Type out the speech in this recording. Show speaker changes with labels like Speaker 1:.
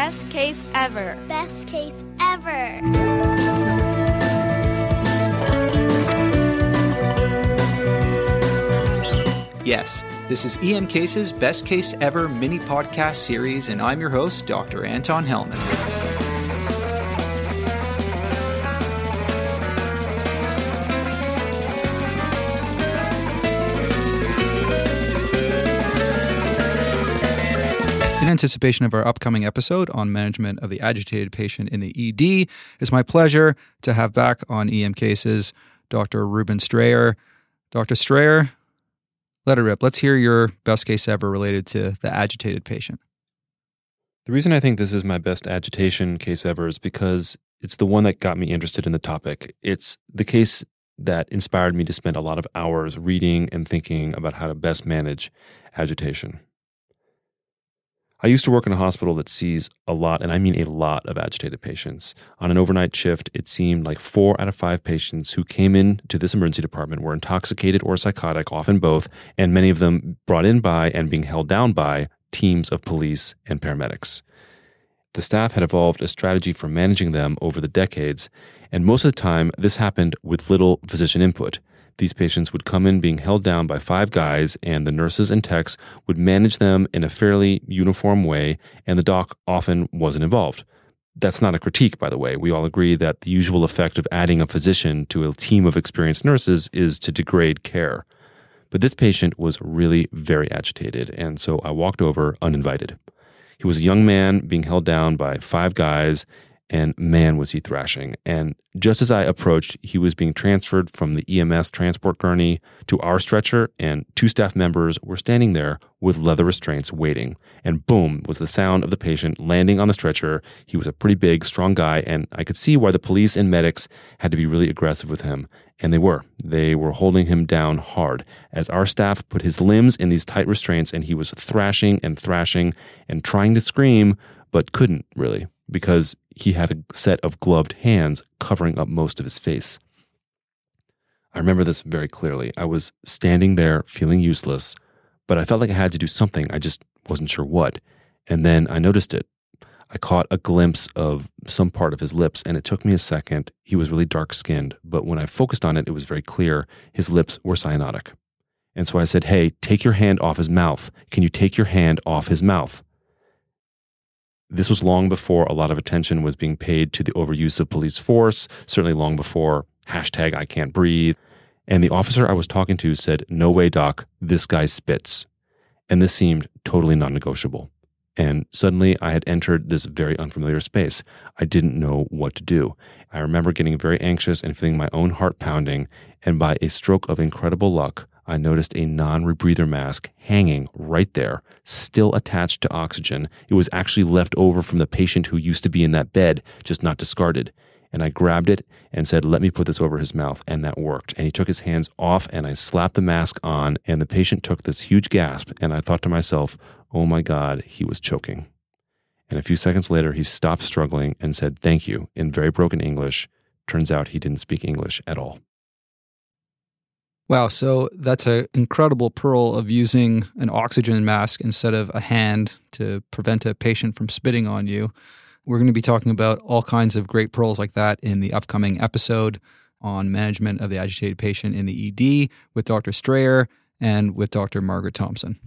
Speaker 1: Best case ever.
Speaker 2: Best case ever.
Speaker 3: Yes, this is EM Case's Best Case Ever mini podcast series, and I'm your host, Dr. Anton Helman. Anticipation of our upcoming episode on management of the agitated patient in the ED, it's my pleasure to have back on EM Cases Dr. Ruben Strayer. Dr. Strayer, let it rip. Let's hear your best case ever related to the agitated patient.
Speaker 4: The reason I think this is my best agitation case ever is because it's the one that got me interested in the topic. It's the case that inspired me to spend a lot of hours reading and thinking about how to best manage agitation. I used to work in a hospital that sees a lot, and I mean a lot, of agitated patients. On an overnight shift, it seemed like four out of five patients who came in to this emergency department were intoxicated or psychotic, often both, and many of them brought in by and being held down by teams of police and paramedics. The staff had evolved a strategy for managing them over the decades, and most of the time, this happened with little physician input. These patients would come in being held down by five guys, and the nurses and techs would manage them in a fairly uniform way, and the doc often wasn't involved. That's not a critique, by the way. We all agree that the usual effect of adding a physician to a team of experienced nurses is to degrade care. But this patient was really very agitated, and so I walked over uninvited. He was a young man being held down by five guys, and man, was he thrashing. And just as I approached, he was being transferred from the EMS transport gurney to our stretcher, and two staff members were standing there with leather restraints waiting. And boom was the sound of the patient landing on the stretcher. He was a pretty big, strong guy, and I could see why the police and medics had to be really aggressive with him. And they were. They were holding him down hard as our staff put his limbs in these tight restraints, and he was thrashing and thrashing and trying to scream, but couldn't really because he had a set of gloved hands covering up most of his face. I remember this very clearly. I was standing there feeling useless, but I felt like I had to do something. I just wasn't sure what. And then I noticed it. I caught a glimpse of some part of his lips, and it took me a second. He was really dark skinned, but when I focused on it, it was very clear his lips were cyanotic. And so I said, Hey, take your hand off his mouth. Can you take your hand off his mouth? This was long before a lot of attention was being paid to the overuse of police force, certainly long before hashtag I can't breathe. And the officer I was talking to said, No way, doc, this guy spits. And this seemed totally non negotiable. And suddenly I had entered this very unfamiliar space. I didn't know what to do. I remember getting very anxious and feeling my own heart pounding. And by a stroke of incredible luck, I noticed a non rebreather mask hanging right there, still attached to oxygen. It was actually left over from the patient who used to be in that bed, just not discarded. And I grabbed it and said, Let me put this over his mouth. And that worked. And he took his hands off, and I slapped the mask on, and the patient took this huge gasp. And I thought to myself, Oh my God, he was choking. And a few seconds later, he stopped struggling and said, Thank you, in very broken English. Turns out he didn't speak English at all.
Speaker 3: Wow, so that's an incredible pearl of using an oxygen mask instead of a hand to prevent a patient from spitting on you. We're going to be talking about all kinds of great pearls like that in the upcoming episode on management of the agitated patient in the ED with Dr. Strayer and with Dr. Margaret Thompson.